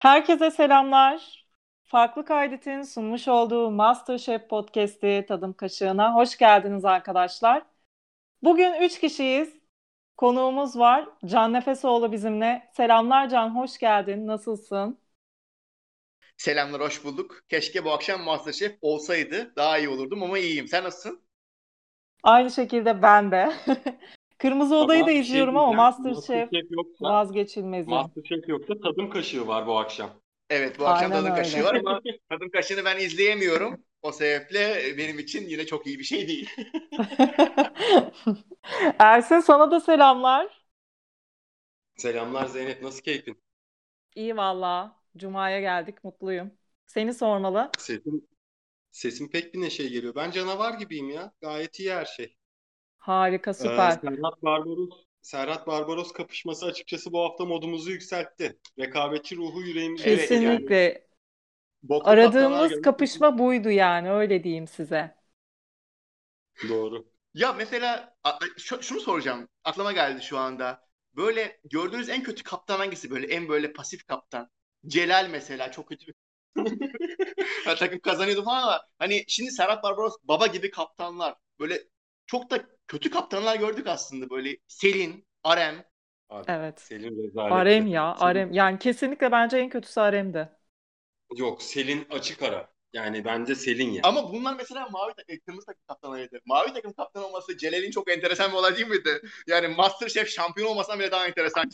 Herkese selamlar. Farklı Kaydet'in sunmuş olduğu MasterChef Podcast'i Tadım Kaşığı'na hoş geldiniz arkadaşlar. Bugün üç kişiyiz. Konuğumuz var. Can Nefesoğlu bizimle. Selamlar Can, hoş geldin. Nasılsın? Selamlar, hoş bulduk. Keşke bu akşam MasterChef olsaydı daha iyi olurdum ama iyiyim. Sen nasılsın? Aynı şekilde ben de. Kırmızı Oda'yı Ama da şey izliyorum ama diyeceğim. MasterChef Masterchef yoksa, vazgeçilmezim. Masterchef yoksa tadım kaşığı var bu akşam. Evet, bu akşam Aynen tadım öyle. kaşığı var ama tadım kaşığını ben izleyemiyorum. O sebeple benim için yine çok iyi bir şey değil. Ersin sana da selamlar. Selamlar Zeynep, nasıl keyfin? İyi valla. Cuma'ya geldik, mutluyum. Seni sormalı. Sesin, sesin pek bir neşe geliyor. Ben canavar gibiyim ya. Gayet iyi her şey. Harika, Ee, süper. Serhat Barbaros, Serhat Barbaros kapışması açıkçası bu hafta modumuzu yükseltti. Rekabetçi ruhu yani Kesinlikle. boklu kaptanlar Aradığımız kapışma buydu yani öyle diyeyim size. Doğru. Ya mesela şunu soracağım. Aklıma geldi şu anda. Böyle gördüğünüz en kötü kaptan hangisi? Böyle en böyle pasif kaptan. Celal mesela çok kötü takım kazanıyordu falan ama hani şimdi Serhat Barbaros baba gibi kaptanlar. Böyle çok da kötü kaptanlar gördük aslında. Böyle Selin, Arem. Abi, Evet. Selin rezaletti. Arem ya, Selin, Arem. Yani kesinlikle bence en kötüsü Arem'di. yok, Selin açık ara. Yani bence Selin ya. Ama bunlar mesela mavi takım, kırmızı takım kaptanlarıydı. Mavi takım kaptan olması Celal'in çok enteresan bir olay değil miydi? Yani MasterChef şampiyon olmasından bile daha enteresan.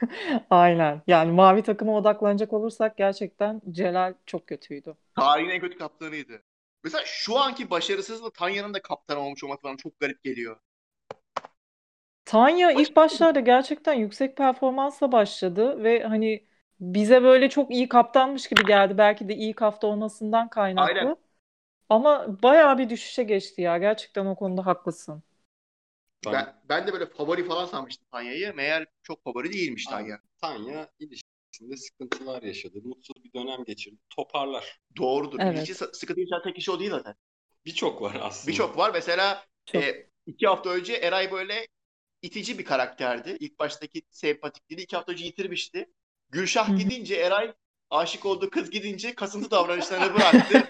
Aynen. Yani mavi takıma odaklanacak olursak gerçekten Celal çok kötüydü. Tarihin en kötü kaptanıydı. Mesela şu anki başarısızlığı Tanya'nın da kaptan olmuş olması bana çok garip geliyor. Tanya Baş... ilk başlarda gerçekten yüksek performansla başladı ve hani bize böyle çok iyi kaptanmış gibi geldi. Belki de ilk hafta olmasından Aynen. kaynaklı. Ama bayağı bir düşüşe geçti ya. Gerçekten o konuda haklısın. Ben, Ben, de böyle favori falan sanmıştım Tanya'yı. Meğer çok favori değilmiş Tanya. Tanya ilişkisinde sıkıntılar yaşadı. Mutsuz bir dönem geçirdi. Toparlar. Doğrudur. Evet. sı- sıkıntı yaşayan tek kişi o değil zaten. Birçok var aslında. Birçok var. Mesela Çok. e, iki hafta önce Eray böyle itici bir karakterdi. İlk baştaki sempatikliğini iki hafta önce yitirmişti. Gülşah gidince Eray aşık olduğu kız gidince kasıntı davranışlarını bıraktı.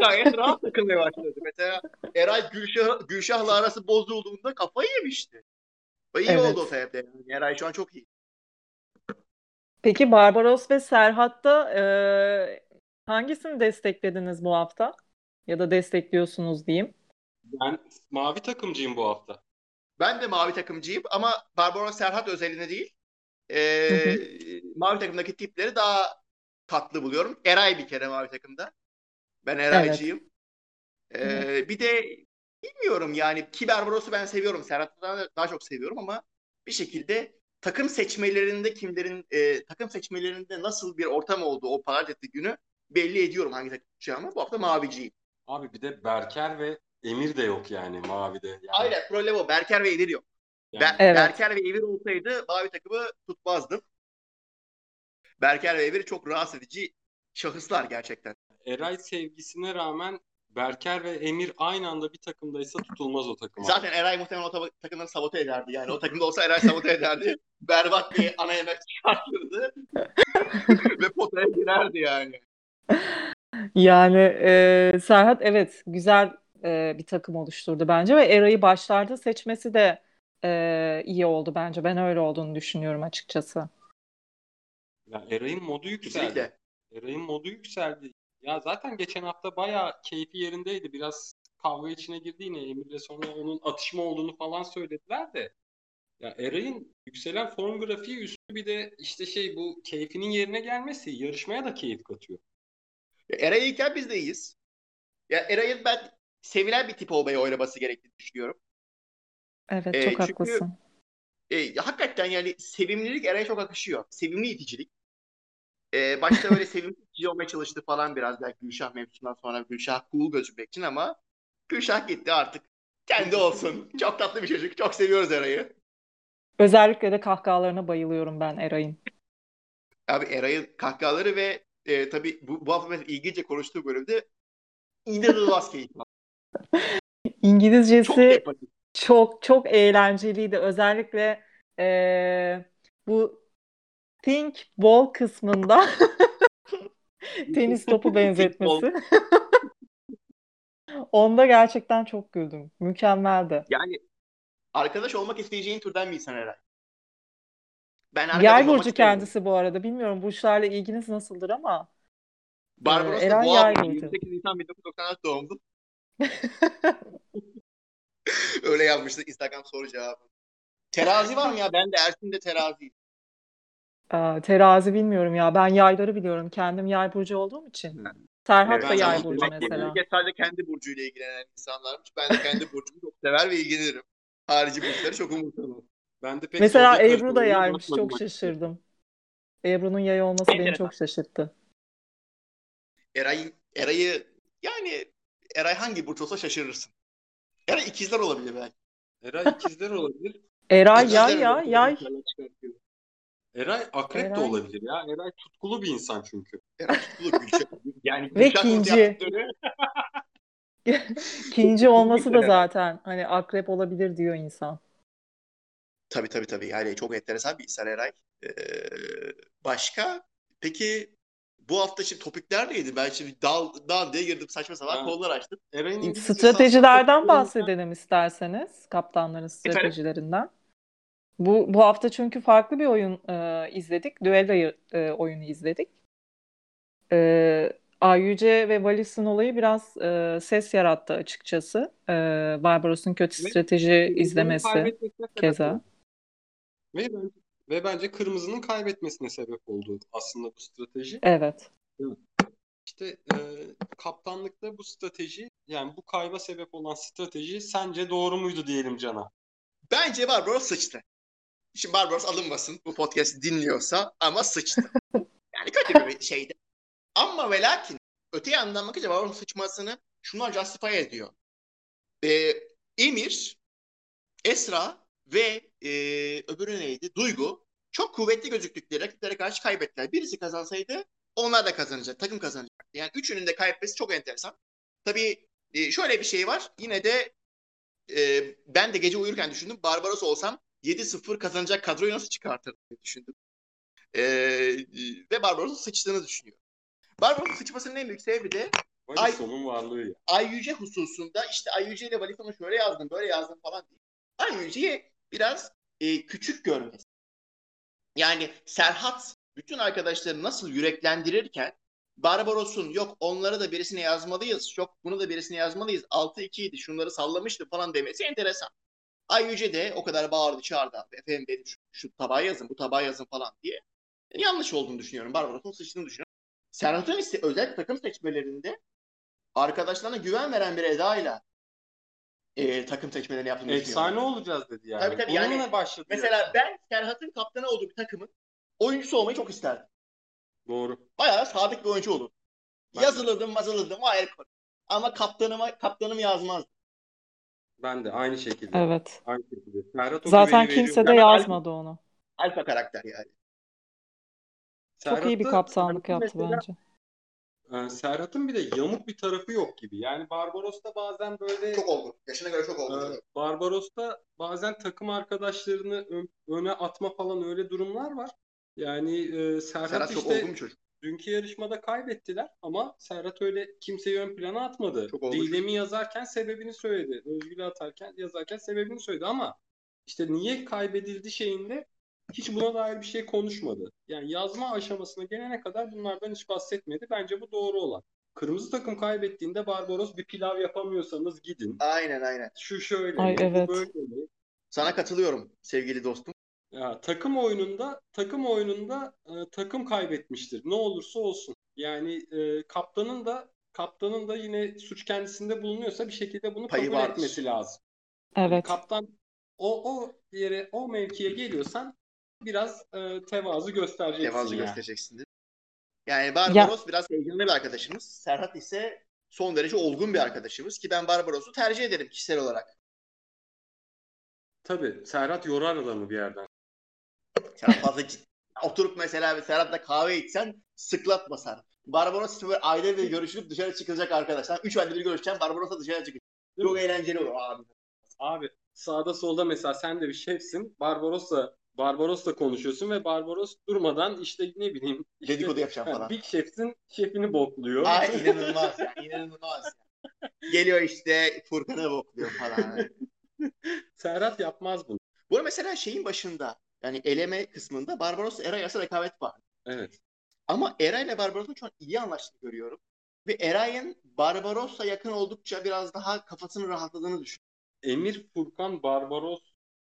Gayet rahat takılmaya başladı. Mesela Eray Gülşah, Gülşah'la arası bozulduğunda kafayı yemişti. İyi oldu o Evet. sebeple. Yani Eray şu an çok iyi. Peki Barbaros ve Serhat'ta eee, hangisini desteklediniz bu hafta? Ya da destekliyorsunuz diyeyim. Ben mavi takımcıyım bu hafta. Ben de mavi takımcıyım ama Barbaros Serhat özelinde değil. Hı hı. mavi takımdaki tipleri daha tatlı buluyorum. Eray bir kere mavi takımda. Ben. Eraycıyım. Evet. Ee, bir de bilmiyorum yani ki Barbaros'u ben seviyorum. Serhat'ı daha, daha çok seviyorum ama bir şekilde takım seçmelerinde kimlerin e, takım seçmelerinde nasıl bir ortam olduğu o pazartesi günü belli ediyorum hangi takım tutacağımı. Bu hafta maviciyim. Abi bir de Berker ve Emir de yok yani mavide. Yani Aynen problem o. Berker ve Emir yok. yani Ber- Evet. Berker ve Emir olsaydı mavi takımı tutmazdım. Berker ve Emir çok rahatsız edici şahıslar gerçekten. Eray sevgisine rağmen Berker ve Emir aynı anda bir takımdaysa tutulmaz o takım. Zaten Eray muhtemelen o ta- takımları sabote ederdi. Yani o takımda olsa Eray sabote ederdi. Berbat bir ana yemek çıkartırdı. ve potaya girerdi yani. Yani eee, Serhat evet güzel eee, bir takım oluşturdu bence ve Eray'ı başlarda seçmesi de eee, iyi oldu bence. Ben öyle olduğunu düşünüyorum açıkçası. Ya Eray'ın modu yükseldi. Kesinlikle. Eray'ın modu yükseldi. Ya zaten geçen hafta bayağı keyfi yerindeydi. Biraz kavga içine girdi yine. Emir'le sonra onun atışma olduğunu falan söylediler de. Ya Eray'ın yükselen form grafiği üstü bir de işte şey bu keyfinin yerine gelmesi yarışmaya da keyif katıyor. Eray iyiyken biz de iyiyiz. Ya Eray'ın ben sevilen bir tip olmayı oynaması gerektiğini düşünüyorum. Evet E, çok çünkü haklısın. e, hakikaten yani sevimlilik Eray'a çok akışıyor. Sevimli iticilik. E, başta öyle sevimli itici olmaya çalıştı falan biraz belki Gülşah mevzusundan sonra Gülşah cool gözükmek için ama Gülşah gitti artık. Kendi olsun. Çok tatlı bir çocuk. Çok seviyoruz Eray'ı. Özellikle de kahkahalarına bayılıyorum ben Eray'ın. Abi Eray'ın kahkahaları ve e, tabii bu, bu hafta ilginçe konuştuğu bölümde inanılmaz keyifli. Çok İngilizcesi sempatik. çok çok eğlenceliydi. Özellikle eee, bu think ball kısmında tenis topu benzetmesi. Onda gerçekten çok güldüm. Mükemmeldi. Yani arkadaş olmak isteyeceğin türden bir insan herhalde. Ben arkadaş olmak burcu kendisi bu arada. Bilmiyorum burçlarla ilginiz nasıldır ama. Barbaros Eren Boğa burcu. burcu. 28 Nisan 1994 doğumlu. Öyle yazmıştı Instagram soru cevabı. Terazi var mı ya? Ben de Ersin'de terazi. Aa, terazi bilmiyorum ya. Ben yayları biliyorum. Kendim yay burcu olduğum için. Hı. Serhat Evet, da yay burcu mesela. sadece kendi burcuyla ilgilenen insanlarmış. Ben de kendi burcumu çok sever ve ilgilenirim. Harici burçları çok umursamam. Ben de pek Mesela Ebru da yaymış. Çok şaşırdım. Ebru'nun yay olması beni çok şaşırttı. Eray, Eray'ı yani Eray hangi burç olsa şaşırırsın. Eray ikizler olabilir belki. Eray ikizler olabilir. Eray yay ya. olabilir. Yay. Eray akrep de Eray. olabilir ya. Eray tutkulu bir insan çünkü. Eray tutkulu Gülşah. Yani Ve kinci. İkinci olması da zaten hani akrep olabilir diyor insan. Tabii tabii tabii. Yani çok enteresan bir insan Eray. Ee, başka? Peki bu hafta şimdi topikler neydi? Ben şimdi dal, dal diye girdim saçma sapan Ha. konular açtım. Eray'ın İngilizce Stratejilerden bahsedelim isterseniz. Kaptanların stratejilerinden. Bu, bu hafta çünkü farklı bir oyun e, izledik. Duello e, oyunu izledik. E, AYC ve Valis'in olayı biraz e, ses yarattı açıkçası. E, Barbaros'un kötü Ve strateji izlemesi keza. Ve bence, ve bence kırmızının kaybetmesine sebep oldu aslında bu strateji. Evet. İşte e, kaptanlıkta bu strateji yani bu kayba sebep olan strateji sence doğru muydu diyelim Can'a? Bence Barbaros sıçtı. Şimdi Barbaros alınmasın bu podcast dinliyorsa ama sıçtı. Yani kötü bir şeydi. Ama ve lakin öte yandan bakınca Barbaros'un sıçmasını şunlar justify ediyor. Ee, Emir, Esra ve e, öbürü neydi? Duygu çok kuvvetli gözüktükleri rakiplere karşı kaybettiler. Birisi kazansaydı onlar da kazanacak. Takım kazanacaktı. Yani üçünün de kaybetmesi çok enteresan. Tabii e, şöyle bir şey var. Yine de e, ben de gece uyurken düşündüm. Barbaros olsam 7-0 kazanacak kadroyu nasıl çıkartırdım diye düşündüm. E, ve Barbaros'un sıçtığını düşünüyorum. Barbaros'un sıçmasının en büyük sebebi de Valisson'un varlığı ya. Ayyüce hususunda işte Ayyüce ile Valison'u şöyle yazdım böyle yazdım falan değil. Ayyüce'yi biraz e, küçük görmesi. Yani Serhat bütün arkadaşları nasıl yüreklendirirken Barbaros'un yok onları da birisine yazmalıyız. Yok bunu da birisine yazmalıyız. 6-2 idi şunları sallamıştı falan demesi enteresan. Ayyüce de o kadar bağırdı çağırdı. Efendim dedim şu, şu tabağı yazın bu tabağı yazın falan diye. Yanlış olduğunu düşünüyorum. Barbaros'un sıçtığını düşünüyorum. Serhat'ın ise özel takım seçmelerinde arkadaşlarına güven veren bir edayla e, takım seçmelerini yaptığını Efsane olacağız dedi yani. Tabii, tabii, Bununla yani başladı. Mesela yarış. ben Serhat'ın kaptanı olduğu bir takımın oyuncusu olmayı çok isterdim. Doğru. Bayağı sadık bir oyuncu olur. Ben. Yazılırdım, mazılırdım, o ayrı konu. Ama kaptanıma kaptanım yazmazdı. Ben de aynı şekilde. Evet. Aynı şekilde. Serhat o Zaten güveni kimse veriyor. de Yani yazmadı onu. Alfa karakter yani. Çok iyi bir Serhat'ı- kaptanlık Serhat'ın yaptı mesela, bence. e, Serhat'ın bir de yamuk bir tarafı yok gibi. Yani Barbaros'ta bazen böyle Çok olgun. Yaşına göre çok olgun. Ee, Barbaros'ta bazen takım arkadaşlarını ön- öne atma falan öyle durumlar var. Yani e, Serhat, Serhat çok işte olgun bir çocuk. Dünkü yarışmada kaybettiler ama Serhat öyle kimseyi ön plana atmadı. Çok. Dilemi yazarken sebebini söyledi. Özgül'ü atarken yazarken sebebini söyledi ama işte niye kaybedildi şeyinde hiç buna dair bir şey konuşmadı. Yani yazma aşamasına gelene kadar bunlardan hiç bahsetmedi. Bence bu doğru olan. Kırmızı takım kaybettiğinde Barbaros bir pilav yapamıyorsanız gidin. Aynen aynen. Şu şöyle Ay, evet. böyle? Sana katılıyorum sevgili dostum. Ya takım oyununda takım oyununda e, takım kaybetmiştir. Ne olursa olsun. Yani e, kaptanın da kaptanın da yine suç kendisinde bulunuyorsa bir şekilde bunu Payı kabul vardır. etmesi lazım. Yani Evet. kaptan o o yere o mevkiye geliyorsan biraz e, tevazu göstereceksin Tevazu yani. göstereceksindir. Yani Barbaros biraz heyecanlı bir arkadaşımız. Serhat ise son derece olgun bir arkadaşımız ki ben Barbaros'u tercih ederim kişisel olarak. Tabii Serhat yorar adamı bir yerden. Serhat fazla ciddi. Oturup mesela Serhat'la kahve içsen sıklatma Serhat. Barbaros böyle aile bir görüşülüp dışarı çıkılacak arkadaşlar. Üç ayda bir görüşeceğim Barbaros'la dışarı çıkacak. Çok mi? eğlenceli olur abi. Abi sağda solda mesela sen de bir şefsin. Barbaros'la Barbaros'la konuşuyorsun ve Barbaros durmadan işte ne bileyim işte, Dedikodu yapacağım falan. Big Chef'in şefini bokluyor. Ay inanılmaz ya, inanılmaz. Geliyor işte Furkan'ı bokluyor falan. Serhat yapmaz bunu. Bu arada mesela şeyin başında yani eleme kısmında Barbaros Eray arasında rekabet var. Evet. Ama Eray ile Barbaros'un şu an iyi anlaştığını görüyorum. Ve Eray'ın Barbaros'la yakın oldukça biraz daha kafasının rahatladığını düşünüyorum. Emir, Furkan, Barbaros,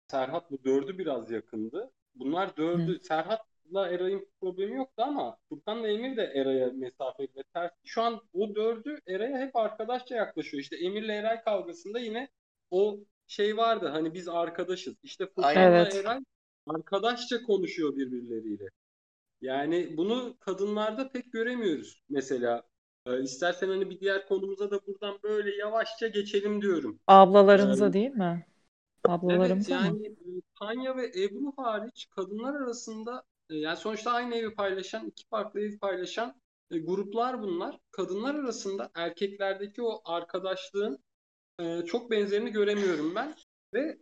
Serhat bu dördü biraz yakındı. Bunlar dördü. Serhat'la Eray'ın problemi yoktu ama Furkan'la Emir de Eray'a mesafeli ve ters. Şu an o dördü Eray'a hep arkadaşça yaklaşıyor. İşte Emir'le Eray kavgasında yine o şey vardı. Hani biz arkadaşız. İşte Furkan'la. Evet. Eray arkadaşça konuşuyor birbirleriyle. Yani bunu kadınlarda pek göremiyoruz. Mesela e, istersen hani bir diğer konumuza da buradan böyle yavaşça geçelim diyorum. Ablalarımıza Yani- değil mi? Evet Ablalarımıza mı? yani e, Tanya ve Ebru hariç kadınlar arasında e, yani sonuçta aynı evi paylaşan, iki farklı ev paylaşan e, gruplar bunlar. Kadınlar arasında erkeklerdeki o arkadaşlığın e, çok benzerini göremiyorum ben ve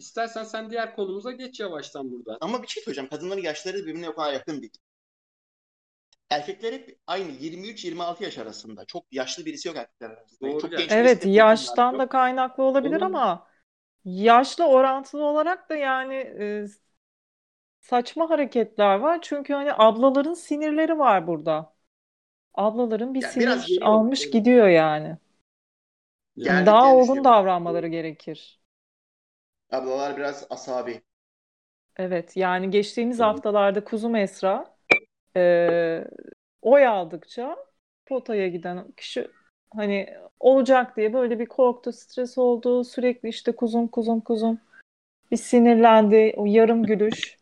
istersen sen diğer konumuza geç yavaştan buradan. Ama bir şey söyleyeceğim. Kadınların yaşları birbirine o kadar yakın değil. Erkekler hep aynı 23-26 yaş arasında. Çok yaşlı birisi yok erkekler arasında. Doğru Çok gerçi. genç Evet, yaştan yok. da kaynaklı olabilir Onun- ama yaşla orantılı olarak da yani e, saçma hareketler var. Çünkü hani ablaların sinirleri var burada. Ablaların bir Ya sinir almış gidiyor yani. Yani Daha olgun davranmaları gerekir. Ablalar biraz asabi. Evet, yani geçtiğimiz haftalarda Kuzum Esra e, oy aldıkça potaya giden kişi hani olacak diye böyle bir korktu, stres oldu. Sürekli işte kuzum kuzum kuzum bir sinirlendi. O yarım gülüş.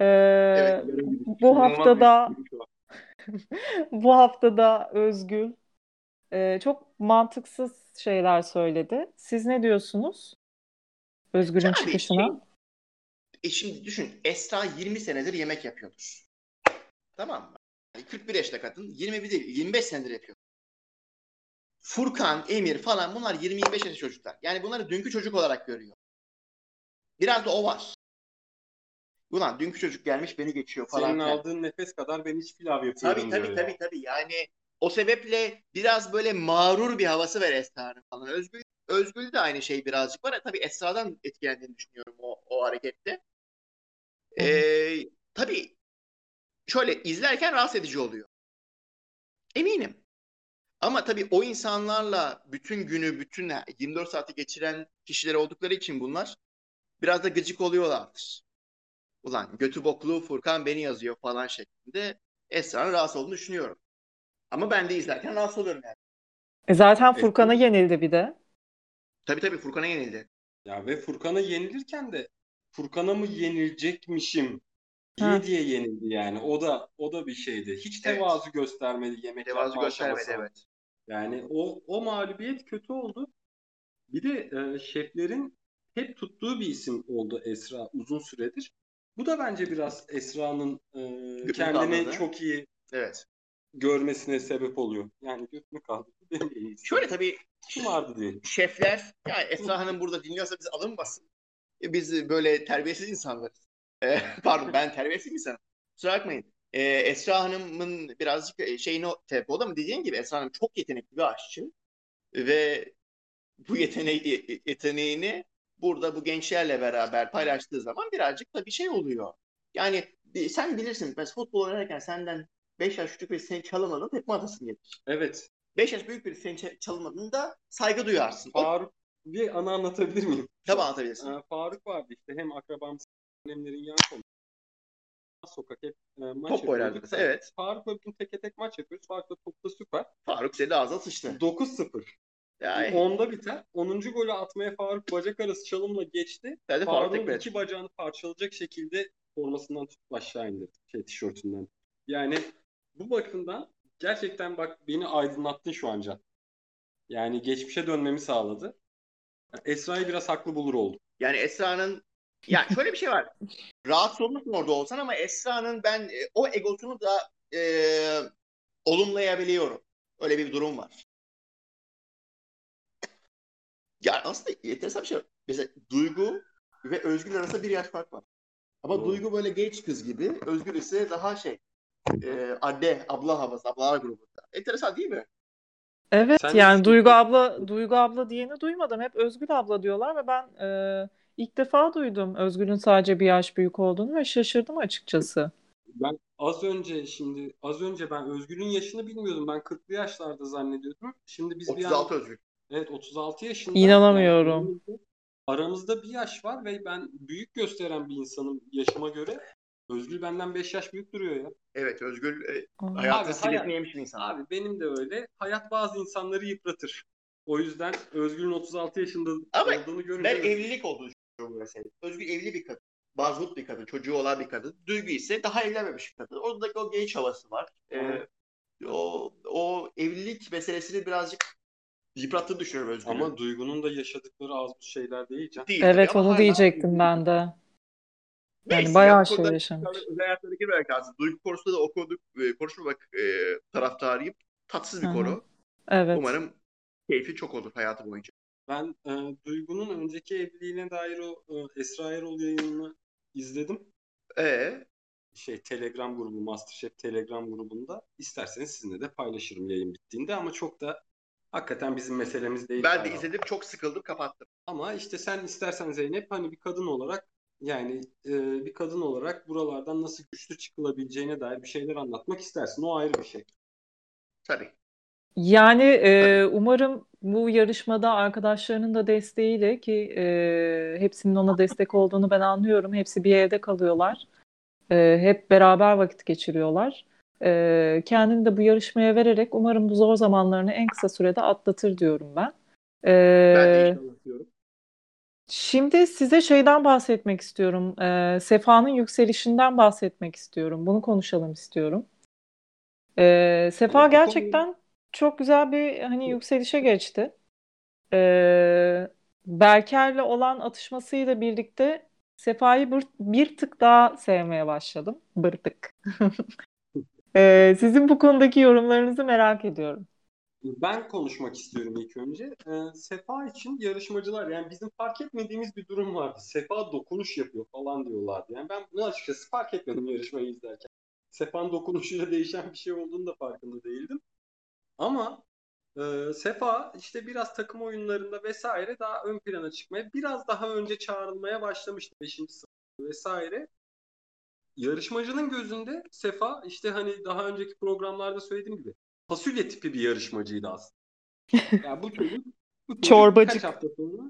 E, Evet, bu haftada bu haftada Özgül e, çok mantıksız şeyler söyledi. Siz ne diyorsunuz? Özgür'ün Abi, çıkışına. E şimdi düşün Esra 20 senedir yemek yapıyordur. Tamam mı? Yani 41 yaşında kadın 21 değil 25 senedir yapıyor. Furkan, Emir falan bunlar 20-25 yaşında çocuklar. Yani bunları dünkü çocuk olarak görüyor. Biraz da o var. Ulan dünkü çocuk gelmiş beni geçiyor falan. Senin aldığın nefes kadar ben hiç pilav yapıyorum Tabii tabii diyor tabii ya. tabii. Yani o sebeple biraz böyle mağrur bir havası var Esra'nın falan. Özgül, Özgül de aynı şey birazcık var. Tabii Esra'dan etkilendiğini düşünüyorum o, o harekette. Ee, tabii şöyle izlerken rahatsız edici oluyor. Eminim. Ama tabii o insanlarla bütün günü, bütün 24 saati geçiren kişiler oldukları için bunlar biraz da gıcık oluyorlardır. Ulan götü boklu Furkan beni yazıyor falan şeklinde Esra'nın rahatsız olduğunu düşünüyorum. Ama ben de izlerken rahatsız oluyorum yani. E zaten Furkan'a yenildi bir de. Tabii tabii Furkan'a yenildi. Ya ve Furkan'a yenilirken de Furkan'a mı yenilecekmişim diye Ha. diye yenildi yani. O da o da bir şeydi. Hiç Evet. tevazu göstermedi yemek Tevazu göstermedi aşamasında. evet. Yani o o mağlubiyet kötü oldu. Bir de e, şeflerin hep tuttuğu bir isim oldu Esra uzun süredir. Bu da bence biraz Esra'nın e, kendini çok iyi Evet. Görmesine sebep oluyor. Yani götünü kaldırdı demeyiz. Şöyle tabii Şımardı diyelim. şefler ya Esra Hanım burada dinliyorsa bizi alınmasın. E, Biz böyle terbiyesiz insanlarız. E, pardon ben terbiyesiz insanım. Kusura bakmayın. E, Esra Hanım'ın birazcık e, şeyine sebep oldu ama dediğim gibi Esra Hanım çok yetenekli bir aşçı. Ve bu yeteneği, yeteneğini burada bu gençlerle beraber paylaştığı zaman birazcık da bir şey oluyor. Yani e, sen bilirsin mesela futbol oynarken senden 5 yaş küçük bir seni çalınmadığında tekme atasın gelir. Evet. 5 yaş büyük bir seni çalınmadığında saygı duyarsın. Faruk bir anı anlatabilir miyim? tabii anlatabilirsin. Ee, Faruk vardı işte hem akrabamız annemlerin yan komşusu. Sokak hep e, maç Top da. Evet. Faruk'la bir gün teke tek maç yapıyoruz. Faruk'la topta süper. Faruk seni ağzına sıçtı. 9-0. Yani, Onda biter. 10. golü atmaya Faruk bacak arası çalımla geçti. Faruk Faruk'un tekme iki bacağını parçalayacak şekilde formasından tutup aşağı indirdi. Şey tişörtünden. Yani bu bakımdan gerçekten bak beni aydınlattın şu an Can. Yani geçmişe dönmemi sağladı. Esra'yı biraz haklı bulur oldum. Yani Esra'nın ya şöyle bir şey var. Rahatsız olursun orada olsan ama Esra'nın ben e, o egosunu da e, olumlayabiliyorum. Öyle bir durum var. Ya aslında enteresan bir şey var. Mesela Duygu ve Özgül arasında bir yaş fark var. Ama Doğru. Duygu böyle genç kız gibi. Özgür ise daha şey e, anne, abla havası, ablalar grubunda. Enteresan değil mi? Evet Sen yani Duygu düşünüyorsun? abla Duygu abla diyeni duymadım. Hep Özgül abla diyorlar ve ben e, ilk defa duydum Özgül'ün sadece bir yaş büyük olduğunu ve şaşırdım açıkçası. Ben az önce şimdi az önce ben Özgür'ün yaşını bilmiyordum. Ben 40'lı yaşlarda zannediyordum. Şimdi biz bir 36 an Özgür. evet 36 yaşında. İnanamıyorum. Yani aramızda bir yaş var ve ben büyük gösteren bir insanım yaşıma göre. Özgür benden 5 yaş büyük duruyor ya. Evet Özgür e, Aa. hayatın Abi, sinirini hayat- yemiş bir insan. Abi benim de öyle. Hayat bazı insanları yıpratır. O yüzden Özgür'ün 36 yaşında Ama olduğunu görünce Ben evlilik olduğunu düşünüyorum bu mesele. Özgür evli bir kadın. Mazbut bir kadın. Çocuğu olan bir kadın. Duygu ise daha evlenmemiş bir kadın. Oradaki o genç havası var. Ee, o, o evlilik meselesini birazcık yıprattığını düşünüyorum Özgür'ün. ama Duygu'nun da yaşadıkları az bu şeyler değil can. Değil Evet ama onu hala- diyecektim ben de. Neyse, Yani bayağı şey yaşamış. Özel hayatlara girmemek lazım. Duygu konusunda da o konuda e, konuşmamak e, taraftarıyım. Tatsız bir Hı hı. konu. Evet. Umarım keyfi çok olur hayatı boyunca. Ben e, Duygu'nun önceki evliliğine dair o e, Esra Erol yayınını izledim. Ee, Şey Telegram grubu, Masterchef Telegram grubunda. İsterseniz sizinle de paylaşırım yayın bittiğinde ama çok da hakikaten bizim meselemiz değil. ben de izledim çok sıkıldım kapattım. Ama işte sen istersen Zeynep hani bir kadın olarak yani e, bir kadın olarak buralardan nasıl güçlü çıkılabileceğine dair bir şeyler anlatmak istersin. O ayrı bir şey. Tabii. Yani e, umarım bu yarışmada arkadaşlarının da desteğiyle ki e, hepsinin ona destek olduğunu ben anlıyorum. Hepsi bir evde kalıyorlar. E, hep beraber vakit geçiriyorlar. E, kendini de bu yarışmaya vererek umarım bu zor zamanlarını en kısa sürede atlatır diyorum ben. E, Ben de İnşallah diyorum. Şimdi size şeyden bahsetmek istiyorum. E, Sefa'nın yükselişinden bahsetmek istiyorum. Bunu konuşalım istiyorum. E, Sefa gerçekten çok güzel bir hani yükselişe geçti. Ee, Berker'le olan atışmasıyla birlikte Sefa'yı bir, bir tık daha sevmeye başladım. Bir tık. Ee, sizin bu konudaki yorumlarınızı merak ediyorum. Ben konuşmak istiyorum ilk önce. Ee, Sefa için yarışmacılar yani bizim fark etmediğimiz bir durum vardı. Sefa dokunuş yapıyor falan diyorlardı. Yani ben bunu açıkçası fark etmedim yarışmayı izlerken. Sefa'nın dokunuşuyla değişen bir şey olduğunu da farkında değildim. Ama e, Sefa işte biraz takım oyunlarında vesaire daha ön plana çıkmaya, biraz daha önce çağrılmaya başlamıştı 5. sınıfta vesaire. Yarışmacının gözünde Sefa işte hani daha önceki programlarda söylediğim gibi fasulye tipi bir yarışmacıydı aslında. Ya bu çocuk, bu çocuk Çorbacık. birkaç hafta sonra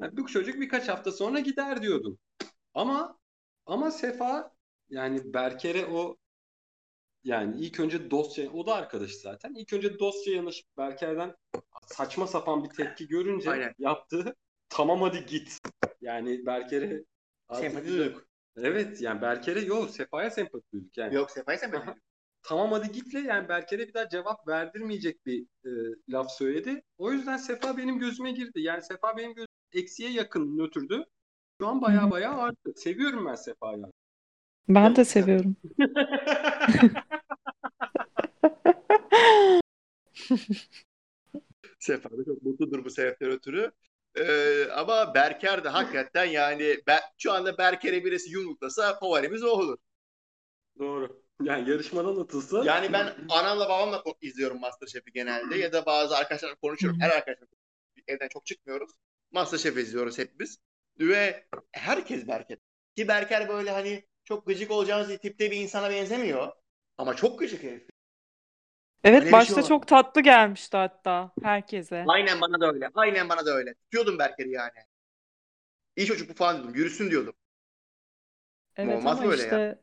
ya bu çocuk birkaç hafta sonra gider diyordum. Ama ama Sefa yani Berker'e o yani ilk önce dostça o da arkadaş zaten. İlk önce dostça yanaşıp Berker'den saçma sapan bir tepki görünce Aynen. yaptığı tamam hadi git. Yani Berker'e Sempati duyduk. Evet yani Berker'e yok Sefa'ya sempati duyduk yani. Yok Sefa'yı sen Aha. Tamam hadi gitle yani Berker'e bir daha cevap verdirmeyecek bir e, laf söyledi. O yüzden Sefa benim gözüme girdi. Yani Sefa benim gözüm eksiye yakın nötrdü. Şu an baya baya arttı. Seviyorum ben Sefa'yı. Ben de seviyorum. Sefa da çok mutludur bu sebepten ötürü. Ee, ama Berker de hakikaten yani ben, şu anda Berker'e birisi yumruklasa favorimiz o olur. Doğru. Yani yarışmadan atılsa Yani ben anamla babamla izliyorum Masterchef'i genelde ya da bazı arkadaşlarla konuşuyorum. Her arkadaşlar evden çok çıkmıyoruz. Masterchef izliyoruz hepimiz. Ve herkes Berker. Ki Berker böyle hani çok gıcık olacağınız tipte bir insana benzemiyor. Ama çok gıcık herif. Evet Öyle bir başta şey çok tatlı gelmişti hatta herkese. Aynen bana da öyle. Aynen bana da öyle. Tutuyordum Berker'i yani. İyi çocuk bu falan diyordum. Yürüsün diyordum. Evet Olmaz ama böyle ya.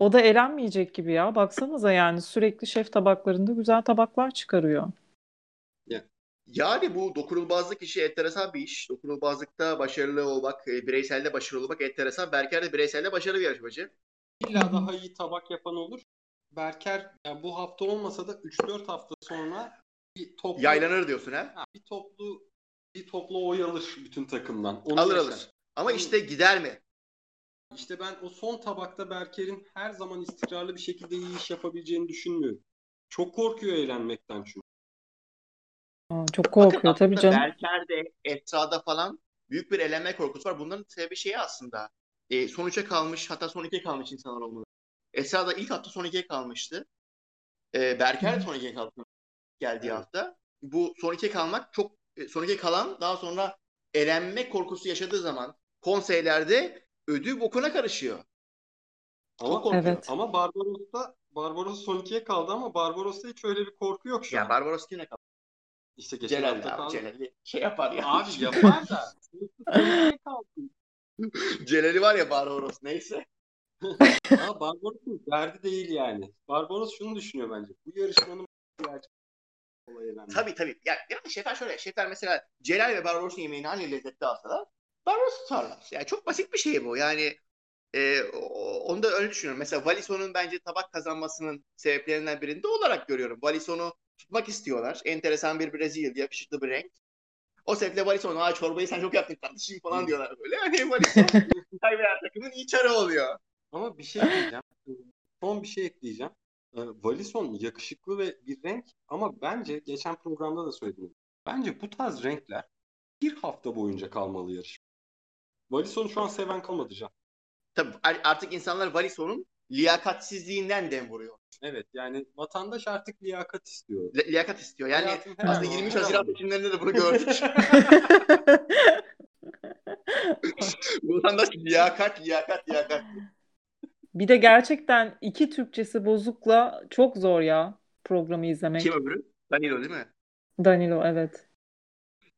O da elenmeyecek gibi ya. Baksanıza yani sürekli şef tabaklarında güzel tabaklar çıkarıyor. Yani bu dokunulmazlık işi enteresan bir iş. Dokunulmazlıkta başarılı olmak, e, bireyselde başarılı olmak enteresan. Berker de bireyselde başarılı bir yarışmacı. illa daha iyi tabak yapan olur. Berker yani bu hafta olmasa da 3-4 hafta sonra bir toplu Yaylanır diyorsun ha? Ha, bir toplu bir toplu oy alır bütün takımdan. Onu Alır yaşar. alır. Ama işte gider mi? İşte ben o son tabakta Berker'in her zaman istikrarlı bir şekilde iyi iş yapabileceğini düşünmüyorum. Çok korkuyor eğlenmekten çünkü. Aa, çok korkuyor Bakın tabii canım. Berker'de, Esra'da falan büyük bir elenme korkusu var. Bunların sebebi şey aslında. e, son 3'e kalmış hatta son 2'ye kalmış insanlar olmalı. Esra da ilk hafta son 2'ye kalmıştı. E, Berker de son 2'ye kaldı geldiği Evet. hafta. Bu son 2'ye kalmak çok e, son 2'ye kalan daha sonra elenme korkusu yaşadığı zaman konseylerde ödül bokuna karışıyor. Ama, Çok korkuyor. Evet. ama Barbaros'ta Barbaros son ikiye kaldı ama Barbaros'ta hiç öyle bir korku yok şu Ya an. Barbaros yine kaldı. İşte geçen Celal hafta abi kaldı. Celal'i şey yapar ya. Abi yapar da. Celal'i var ya Barbaros neyse. Ama Barbaros'un derdi değil yani. Barbaros şunu düşünüyor bence. Bu yarışmanın. Tabii tabii. Ya, yani şefler şöyle. Şefler mesela Celal ve Barbaros'un yemeğini aynı lezzetli alsalar Barbaros tutarlar. Yani çok basit bir şey bu. Yani e, onu da öyle düşünüyorum. Mesela Valison'un bence tabak kazanmasının sebeplerinden birinde olarak görüyorum. Valison'u tutmak istiyorlar. Enteresan bir Brezilya, yakışıklı bir renk. O sebeple Valison, aa çorbayı sen çok yaptın kardeşim falan diyorlar böyle. Hani Valison kaybeden takımın iyi çarı oluyor. Ama bir şey diyeceğim. Son bir şey ekleyeceğim. Ee, Valison yakışıklı ve bir renk ama bence geçen programda da söyledim. Bence bu tarz renkler bir hafta boyunca kalmalı yarışma. Valison'u şu an seven kalmadı Can. Tabii ar- artık insanlar Valison'un liyakatsizliğinden dem vuruyor. Evet yani vatandaş artık liyakat istiyor. Li- liyakat istiyor. Yani Hayatın her aslında anı- 23 her Haziran seçimlerinde de bunu gördük. Vatandaş liyakat, liyakat, liyakat. Bir de gerçekten iki Türkçesi bozukla çok zor ya programı izlemek. Kim öbürü? Danilo değil mi? Danilo evet.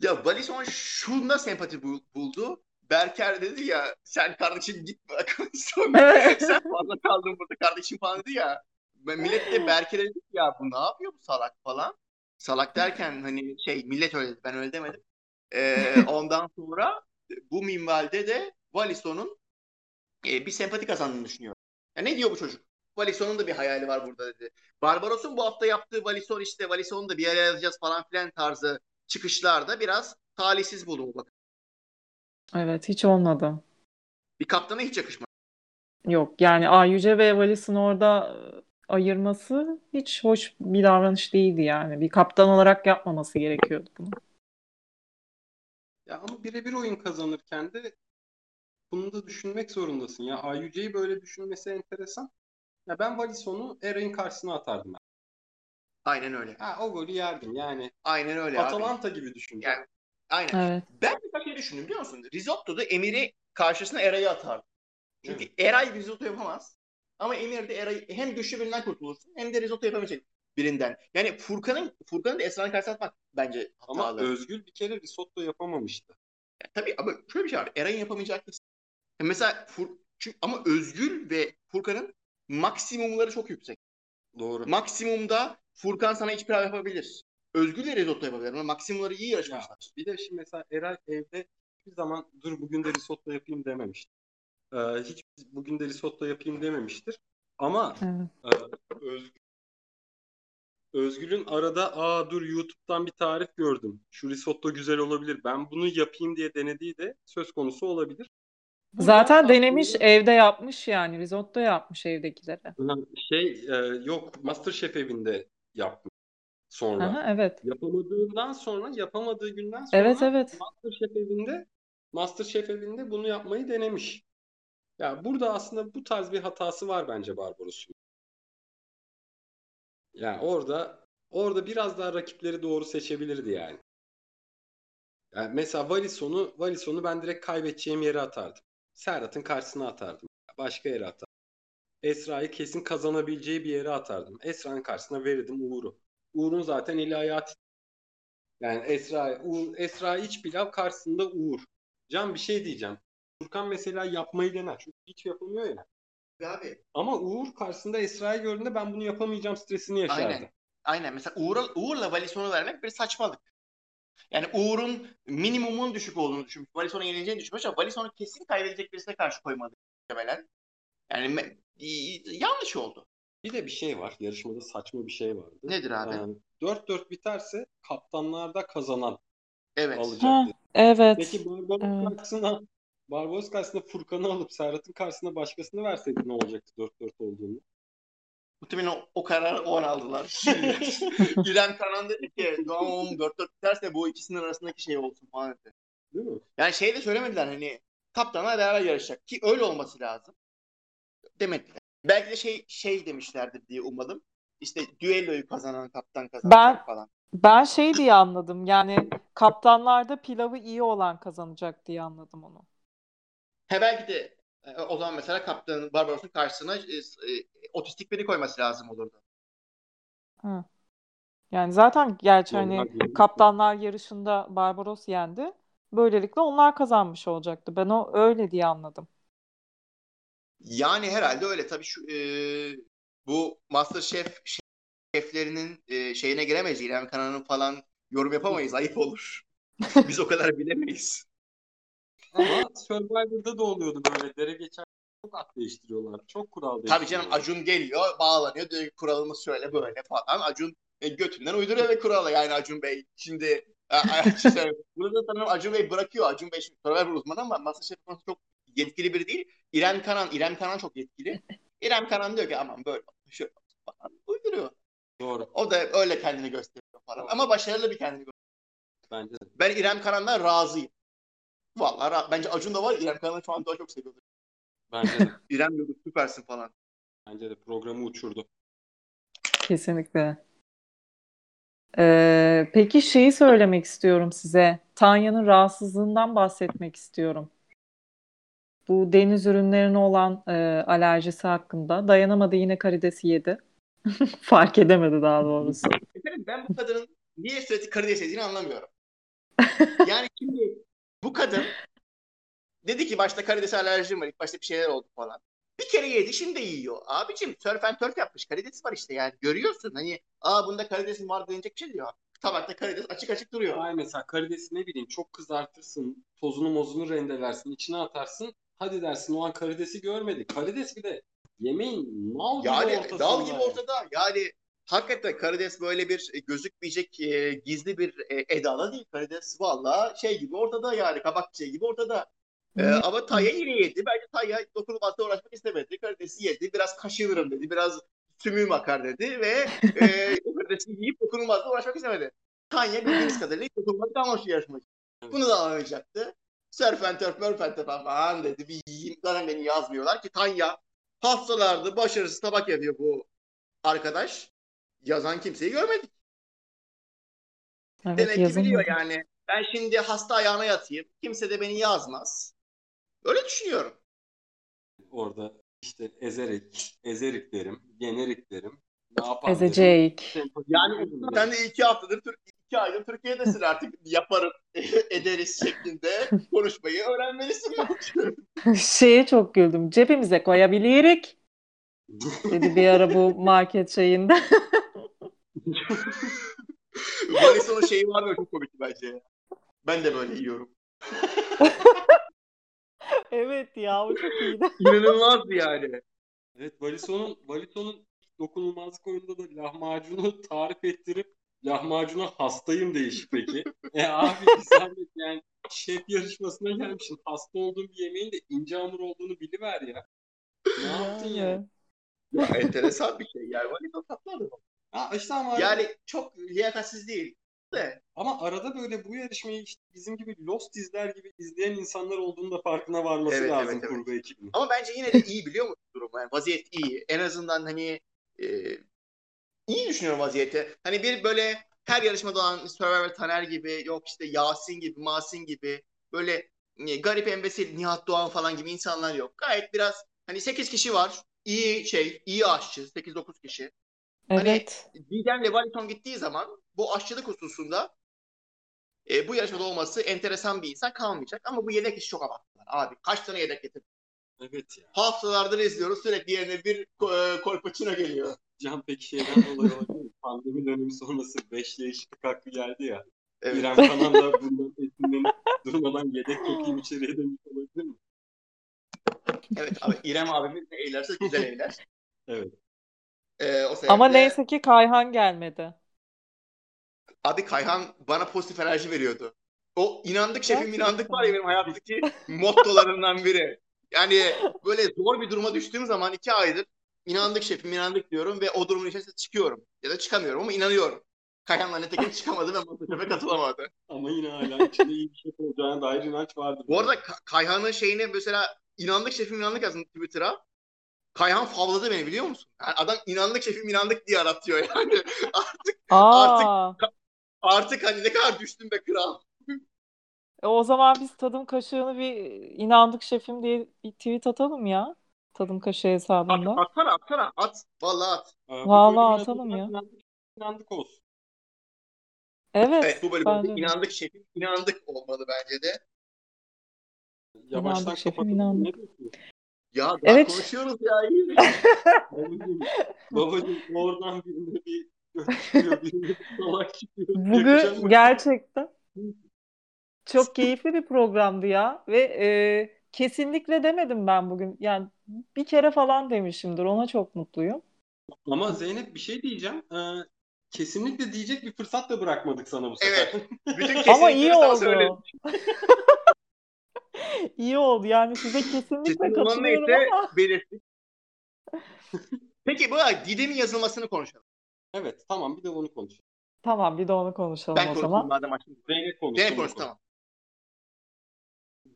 Ya Valison şunda sempati bul- buldu. Berker dedi ya sen kardeşim gitme. Sonra sen fazla kaldın burada kardeşim falan dedi ya. Millet de Berker'e dedi ya bu ne yapıyor bu salak falan. Salak derken hani şey millet öyle dedi ben öyle demedim. Ee, ondan sonra bu minvalde de Valison'un e, bir sempati kazandığını düşünüyor. Ya ne diyor bu çocuk? Valison'un da bir hayali var burada dedi. Barbaros'un bu hafta yaptığı Valison işte Valison'u da bir yere yazacağız falan filan tarzı çıkışlarda biraz talihsiz bulundu. Bak. Evet hiç olmadı. Bir kaptana hiç yakışmadı. Yok yani Ayüce ve Valis'in orada e, ayırması hiç hoş bir davranış değildi yani. Bir kaptan olarak yapmaması gerekiyordu bunu. Ya ama birebir oyun kazanırken de bunu da düşünmek zorundasın. Ya AYUC'yi böyle düşünmesi enteresan. Ya ben Valison'u Eray'ın karşısına atardım. Ben. Aynen öyle. Ha, o golü yerdim yani. Aynen öyle abi. Atalanta gibi düşün. Yani, aynen. Evet. Ben birkaç şey düşündüm biliyor musun? Risotto'da Emir'i karşısına Eray'ı atardı. Çünkü Evet. Eray risotto yapamaz. Ama Emir de Eray hem güçlü birinden kurtulursun hem de risotto yapamayacak birinden. Yani Furkan'ın Furkan'ın da Esra'nın karşısına atmak bence Ama hatalı. Özgül bir kere risotto yapamamıştı. Ya tabii ama şöyle bir şey var. Eray'ın yapamayacağı kesin. Ya Mesela Fur, çünkü, ama Özgül ve Furkan'ın maksimumları çok yüksek. Doğru. Maksimumda Furkan sana iç pilav yapabilir. Özgül de risotto yapabilir ama maksimumları iyi Ya, yarışmışlar. bir de şimdi mesela Eray evde hiçbir zaman dur bugün de risotto yapayım dememiştir. Ee, hiç bugün de risotto yapayım dememiştir. Ama Evet. e, Özgül, Özgül'ün arada aa dur YouTube'dan bir tarif gördüm. Şu risotto güzel olabilir. Ben bunu yapayım diye denediği de söz konusu olabilir. Burada Zaten aslında- denemiş evde yapmış yani risotto yapmış evdekilere. Şey e, yok MasterChef evinde yapmış sonra. Aha, evet. Yapamadığından sonra yapamadığı günden sonra Evet evet. MasterChef evinde MasterChef evinde bunu yapmayı denemiş. Ya burada aslında bu tarz bir hatası var bence Barbaros'un. Yani orada orada biraz daha rakipleri doğru seçebilirdi yani. Yani mesela Valison'u Valison'u ben direkt kaybedeceğim yere atardım. Serhat'ın karşısına atardım. Başka yere atardım. Esra'yı kesin kazanabileceği bir yere atardım. Esra'nın karşısına verirdim Uğur'u. Uğur'un zaten tit- Yani Esra, Uğur, Esra iç pilav karşısında Uğur. Can bir şey diyeceğim. Furkan mesela yapmayı dener. Çünkü hiç yapamıyor ya. Abi Ama Uğur karşısında Esra'yı gördüğünde ben bunu yapamayacağım stresini yaşardı. Aynen. Aynen. Mesela Uğur'a, Uğur'la Valison'u vermek bir saçmalık. Yani Uğur'un minimumun düşük olduğunu düşünmüş. Valison'a yenileceğini düşünmüş ama Valison'u kesin kaybedecek birisine karşı koymadı muhtemelen. Yani yanlış oldu. Bir de bir şey var. Yarışmada saçma bir şey vardı. Nedir abi? Yani 4-4 biterse kaptanlarda kazanan Evet. Ha, alacaktı. evet. Peki Barbaros Evet. karşısına Barbaros karşısında Furkan'ı alıp Serhat'ın karşısına başkasını verseydi ne olacaktı 4-4 olduğunu? Muhtemelen o, o kararı o an aldılar. İrem Kanan dedi ki Doğan 4-4 biterse bu ikisinin arasındaki şey olsun falan dedi. Değil mi? Yani şey de söylemediler hani kaptanlar beraber yarışacak ki öyle olması lazım. Demediler. Belki de şey şey demişlerdir diye umadım. İşte düelloyu kazanan kaptan kazanacak Ben- falan. Ben şey diye anladım. Yani kaptanlarda pilavı iyi olan kazanacak diye anladım onu. He belki de e, o zaman mesela kaptanın Barbaros'un karşısına e, e, otistik biri koyması lazım olurdu. Hı. Yani zaten gerçi Onlar hani diyelim. kaptanlar yarışında Barbaros yendi. Böylelikle onlar kazanmış olacaktı. Ben o öyle diye anladım. Yani herhalde öyle. Tabii şu e, bu MasterChef şeflerinin e, şeyine giremeyiz. İrem Kanan'ın falan yorum yapamayız. Ayıp olur. Biz o kadar bilemeyiz. Ama Survivor'da da oluyordu böyle. Dere geçer çok at değiştiriyorlar. Çok kural Tabii değiştiriyorlar. canım Acun geliyor, bağlanıyor. Diyor ki kuralımız şöyle böyle falan. Acun e, götünden uyduruyor ve kuralı yani Acun Bey. Şimdi e, işte, burada sanırım Acun Bey bırakıyor. Acun Bey şimdi Survivor uzmanı ama MasterChef konusunda çok yetkili biri değil. İrem Kanan, İrem Kanan çok yetkili. İrem Kanan diyor ki aman böyle şöyle falan uyduruyor. Doğru. O da öyle kendini gösteriyor falan. Ama başarılı bir kendini gösteriyor. Bence de. Ben İrem Kanan'dan razıyım. Vallahi ra- bence Acun da var. İrem Kanan'ı şu an daha çok seviyordur. Bence de. İrem diyordu süpersin falan. Bence de programı uçurdu. Kesinlikle. Ee, peki şeyi söylemek istiyorum size. Tanya'nın rahatsızlığından bahsetmek istiyorum. Bu deniz ürünlerine olan e, alerjisi hakkında. Dayanamadı yine karidesi yedi. Fark edemedi daha doğrusu. Efendim ben bu kadının niye sürekli karides yediğini anlamıyorum. Yani şimdi bu kadın dedi ki başta karidese alerjim var. İlk başta bir şeyler oldu falan. Bir kere yedi şimdi yiyor. Abicim surf and turf yapmış. Karides var işte yani. Görüyorsun hani aa bunda karidesin var denecek bir şey diyor. Tabakta karides açık açık duruyor. Ay mesela karidesi ne bileyim çok kızartırsın. Tozunu mozunu rendelersin. içine atarsın. Hadi dersin o an karidesi görmedi. Karides bir de yemeğin mal gibi Yani ortasında. dal gibi ortada. Yani hakikaten karides böyle bir e, gözükmeyecek e, gizli bir e, edada değil. Karides valla şey gibi ortada yani kabak çiçeği gibi ortada. E, ama Tayya yine yedi. Bence Tayya dokunulmazla uğraşmak istemedi. Karidesi yedi. Biraz kaşınırım dedi. Biraz sümüğüm akar dedi ve e, karidesi yiyip dokunulmazla uğraşmak istemedi. Tanya bildiğiniz kadarıyla hiç dokunulmaz kalmamış yarışmacı. Bunu da alamayacaktı. And turf falan dedi. Bir yiyeyim. Zaten beni yazmıyorlar ki Tanya haftalardır başarısız tabak yapıyor bu arkadaş. Yazan kimseyi görmedik. Evet, Demek ki biliyor yani. Ben şimdi hasta ayağına yatayım. Kimse de beni yazmaz. Öyle düşünüyorum. Orada işte ezerek, ezerik derim, generik derim. Ne yapar derim. Ezecek. Yani sen de iki haftadır, Türk, iki aydır Türkiye'desin artık. Yaparım, ederiz şeklinde konuşmayı öğrenmelisin. Şeye çok güldüm. Cebimize koyabilirik. Dedi bir ara bu market şeyinde. Valison'un şeyi var ya çok komikti bence. Ben de böyle yiyorum. Evet ya o çok iyiydi. İnanılmazdı yani. Evet Valison'un Valison'un dokunulmazlık oyununda da lahmacunu tarif ettirip lahmacuna hastayım değiş peki. E abi bir zahmet yani şef yarışmasına gelmişsin. Hasta olduğun bir yemeğin de ince hamur olduğunu biliver ya. Ne yaptın ya? Ya, enteresan bir şey yani. Valison tatlı adam. Ha işte ama Yani çok liyakatsiz değil. De. ama arada böyle bu yarışmayı işte bizim gibi Lost izler gibi izleyen insanlar olduğunu da farkına varması Evet, lazım evet, evet. kurgu ekibinin. Ama bence yine de iyi biliyor musun durumu? Yani vaziyet iyi. En azından hani e, iyi düşünüyorum vaziyeti. Hani bir böyle her yarışmada olan Survivor Taner gibi yok işte Yasin gibi, Masin gibi böyle e, garip embesil Nihat Doğan falan gibi insanlar yok. Gayet biraz hani 8 kişi var. İyi şey, iyi aşçı 8-9 kişi. Hani Evet. Didem'le Valiton gittiği zaman bu aşçılık hususunda e, bu yarışmada olması enteresan bir insan kalmayacak. Ama bu yedek işi çok abarttılar. Abi kaç tane yedek getirdi? Evet ya. Haftalardır izliyoruz. Sürekli yerine bir e, Kolpaçino geliyor. Can peki şeyden dolayı olabilir mi? Pandemi dönemi sonrası 5 değişiklik hakkı geldi ya. Evet. İrem Kanan da bundan esinlenip durmadan yedek sokayım içeriye demiş olabilir mi? evet abi İrem abimiz ne eylerse güzel eyler. Evet. E, o sebeple Ama neyse ki Kayhan gelmedi. abi Kayhan bana pozitif enerji veriyordu. O inandık şefim inandık var ya benim hayatımdaki mottolarından biri. Yani böyle zor bir duruma düştüğüm zaman iki aydır inandık şefim inandık diyorum ve o durumun içerisinde çıkıyorum. Ya da çıkamıyorum ama inanıyorum. Kayhan'la Netekin çıkamadı ve Masterchef'e katılamadı. Ama yine hala içinde iyi bir şey olacağına dair inanç vardır. Bu arada Ka- Kayhan'ın şeyine mesela inandık şefim inandık yazın Twitter'a. Kayhan favladı beni biliyor musun? Yani adam inandık şefim inandık diye aratıyor yani. artık Aa, artık hani ne kadar düştüm be kral. e, o zaman biz tadım kaşığını bir inandık şefim diye bir tweet atalım ya. Tadım kaşığı At, hesabında. at. Vallahi at. Aa, bu Vallahi bölümün atalım ya. inandık, inandık olsun. Evet, Evet bu bölümde bence inandık şefim inandık olmalı bence de. Yavaştan İnandık şefim, inandık. Ya daha Evet. konuşuyoruz ya. iyi. Babacım, babacım oradan birine bir götürüyor, birine salak çıkıyor. Bugün gerçekten çok keyifli bir programdı ya ve e, kesinlikle demedim ben bugün. Yani bir kere falan demişimdir. Ona çok mutluyum. Ama Zeynep bir şey diyeceğim. Ee, kesinlikle diyecek bir fırsat da bırakmadık sana bu sefer. Evet. Bütün Ama iyi oldu. İyi oldu. Yani size kesinlikle Kesin katılıyorum neyse ama belirttik. Peki bu Didem'in yazılmasını konuşalım. Evet tamam bir de onu konuşalım. tamam bir de onu konuşalım Ben o konuşayım zaman. madem açtım. Zeynep konuş. Zeynep konuş, konuş tamam.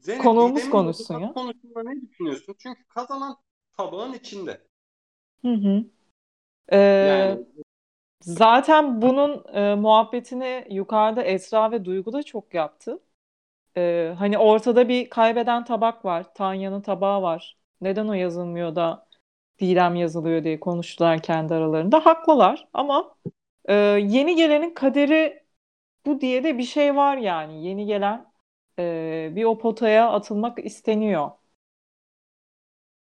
Zeynep, Konuğumuz konuşsun ya. konusunda ne düşünüyorsun? Çünkü kazanan tabağın içinde. Hı hı. Ee, Yani zaten bunun e, muhabbetini yukarıda Esra ve Duygu da çok yaptı. Ee, hani ortada bir kaybeden tabak var. Tanya'nın tabağı var. Neden o yazılmıyor da Didem yazılıyor diye konuştular kendi aralarında. Haklılar ama e, yeni gelenin kaderi bu diye de bir şey var yani. Yeni gelen e, bir o potaya atılmak isteniyor.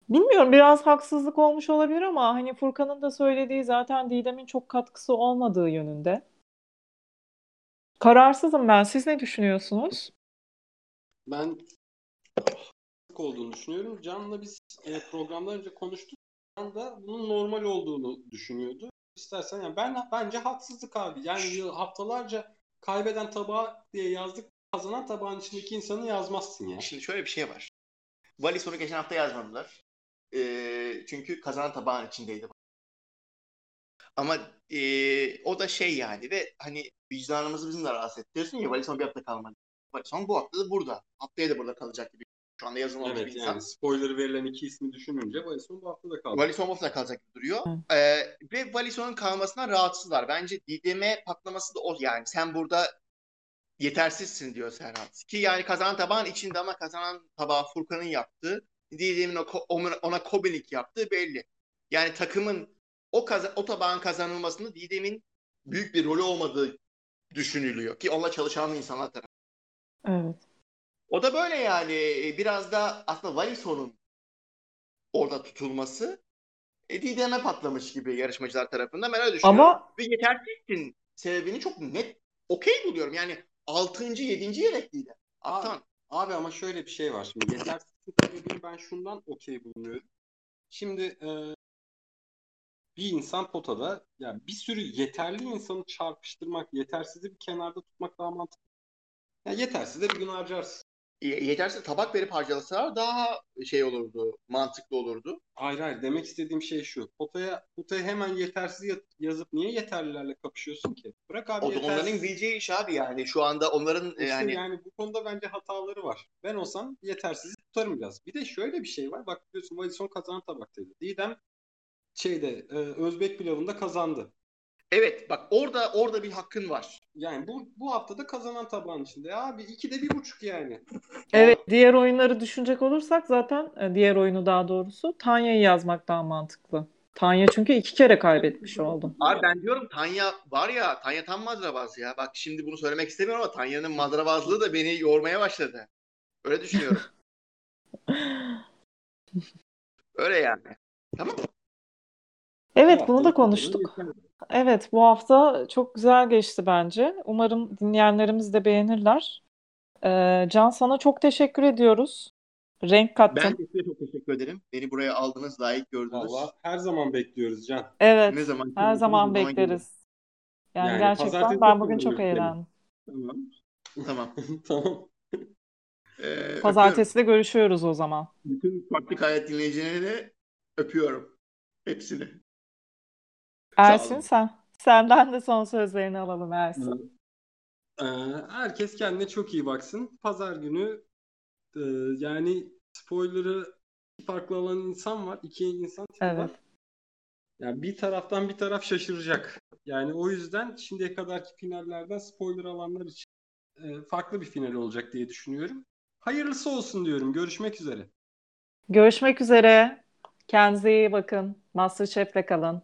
Bilmiyorum biraz haksızlık olmuş olabilir ama hani Furkan'ın da söylediği zaten Didem'in çok katkısı olmadığı yönünde. Kararsızım ben. Siz ne düşünüyorsunuz? ben olduğunu düşünüyorum. Can'la biz e, programdan önce konuştuk. Can da bunun normal olduğunu düşünüyordu. İstersen yani ben bence haksızlık abi. Yani haftalarca kaybeden tabağı diye yazdık. Kazanan tabağın içindeki insanı yazmazsın ya. Şimdi şöyle bir şey var. Valison'u geçen hafta yazmadılar. Ee, çünkü kazanan tabağın içindeydi. Ama ee, o da şey yani ve hani vicdanımızı bizim de rahatsız etti. Diyorsun ya Valison bir hafta kalmadı. Valison bu hafta da burada. Haftaya da burada kalacak gibi. Şu anda yazılmamış Evet bir insan. yani spoiler verilen iki ismi düşününce Bayson bu hafta da kaldı. Valison bu hafta kalacak gibi duruyor. Ee, ve Valison'un kalmasına rahatsızlar. Bence Didem'e patlaması da o yani. Sen burada yetersizsin diyor Serhat. Ki yani kazanan tabağın içinde ama kazanan tabağı Furkan'ın yaptığı, Didem'in ona, Kobelik yaptığı belli. Yani takımın o kaza, o tabağın kazanılmasında Didem'in büyük bir rolü olmadığı düşünülüyor. Ki onunla çalışan insanlar tarafından. Evet. O da böyle yani E, biraz da aslında Valison'un orada tutulması e, Didem'e patlamış gibi yarışmacılar tarafından ben öyle düşünüyorum. Ama Ve yetersizsin sebebini çok net okey buluyorum. Yani 6. 7. yedekliydi. Abi, Atan. abi ama şöyle bir şey var şimdi yetersizlik sebebini ben şundan okey bulunuyorum. Şimdi e, bir insan potada yani bir sürü yeterli insanı çarpıştırmak, yetersizi bir kenarda tutmak daha mantıklı. Yani yetersiz de bir gün harcarsın. Y- Yetersiz tabak verip harcalasalar daha şey olurdu, mantıklı olurdu. Hayır hayır demek istediğim şey şu. Potaya, potaya hemen yetersiz ya- yazıp niye yeterlilerle kapışıyorsun ki? Bırak abi O yetersiz. onların bileceği iş abi yani şu anda onların İşte yani yani bu konuda bence hataları var. Ben olsam yetersiz tutarım biraz. Bir de şöyle bir şey var. Bak biliyorsun Valisson kazanan tabaktaydı. Didem şeyde e, Özbek pilavında kazandı. Evet bak orada orada bir hakkın var. Yani bu bu haftada kazanan tabağın içinde. Abi ikide bir buçuk yani. evet diğer oyunları düşünecek olursak zaten e, diğer oyunu daha doğrusu Tanya'yı yazmak daha mantıklı. Tanya çünkü iki kere kaybetmiş oldu. Abi ben diyorum Tanya var ya Tanya tam madrabaz ya. Bak şimdi bunu söylemek istemiyorum ama Tanya'nın madrabazlığı da beni yormaya başladı. Öyle düşünüyorum. Öyle yani. Tamam. Evet Bu bunu da konuştuk. Evet bu hafta çok güzel geçti bence. Umarım dinleyenlerimiz de beğenirler. Ee, Can sana çok teşekkür ediyoruz. Renk kattın. Ben de size çok teşekkür ederim. Beni buraya aldınız, layık gördünüz. Vallahi her zaman bekliyoruz Can. Evet, Ne zaman her zaman bekleriz. Yani, Yani gerçekten ben bugün çok eğlendim. Tamam. Tamam. tamam. Ee, öpüyorum. Pazartesi de görüşüyoruz o zaman. Bütün farklı hayat dinleyicilerini de öpüyorum. Hepsini. Ersin sen Senden de son sözlerini alalım Ersin. Ee, herkes kendine çok iyi baksın. Pazar günü e, yani spoiler'ı farklı alan insan var. iki insan tipi Evet. var. Yani bir taraftan bir taraf şaşıracak. Yani o yüzden şimdiye kadarki finallerden spoiler alanlar için e, farklı bir final olacak diye düşünüyorum. Hayırlısı olsun diyorum. Görüşmek üzere. Görüşmek üzere. Kendinize iyi bakın. Masterchef'le kalın.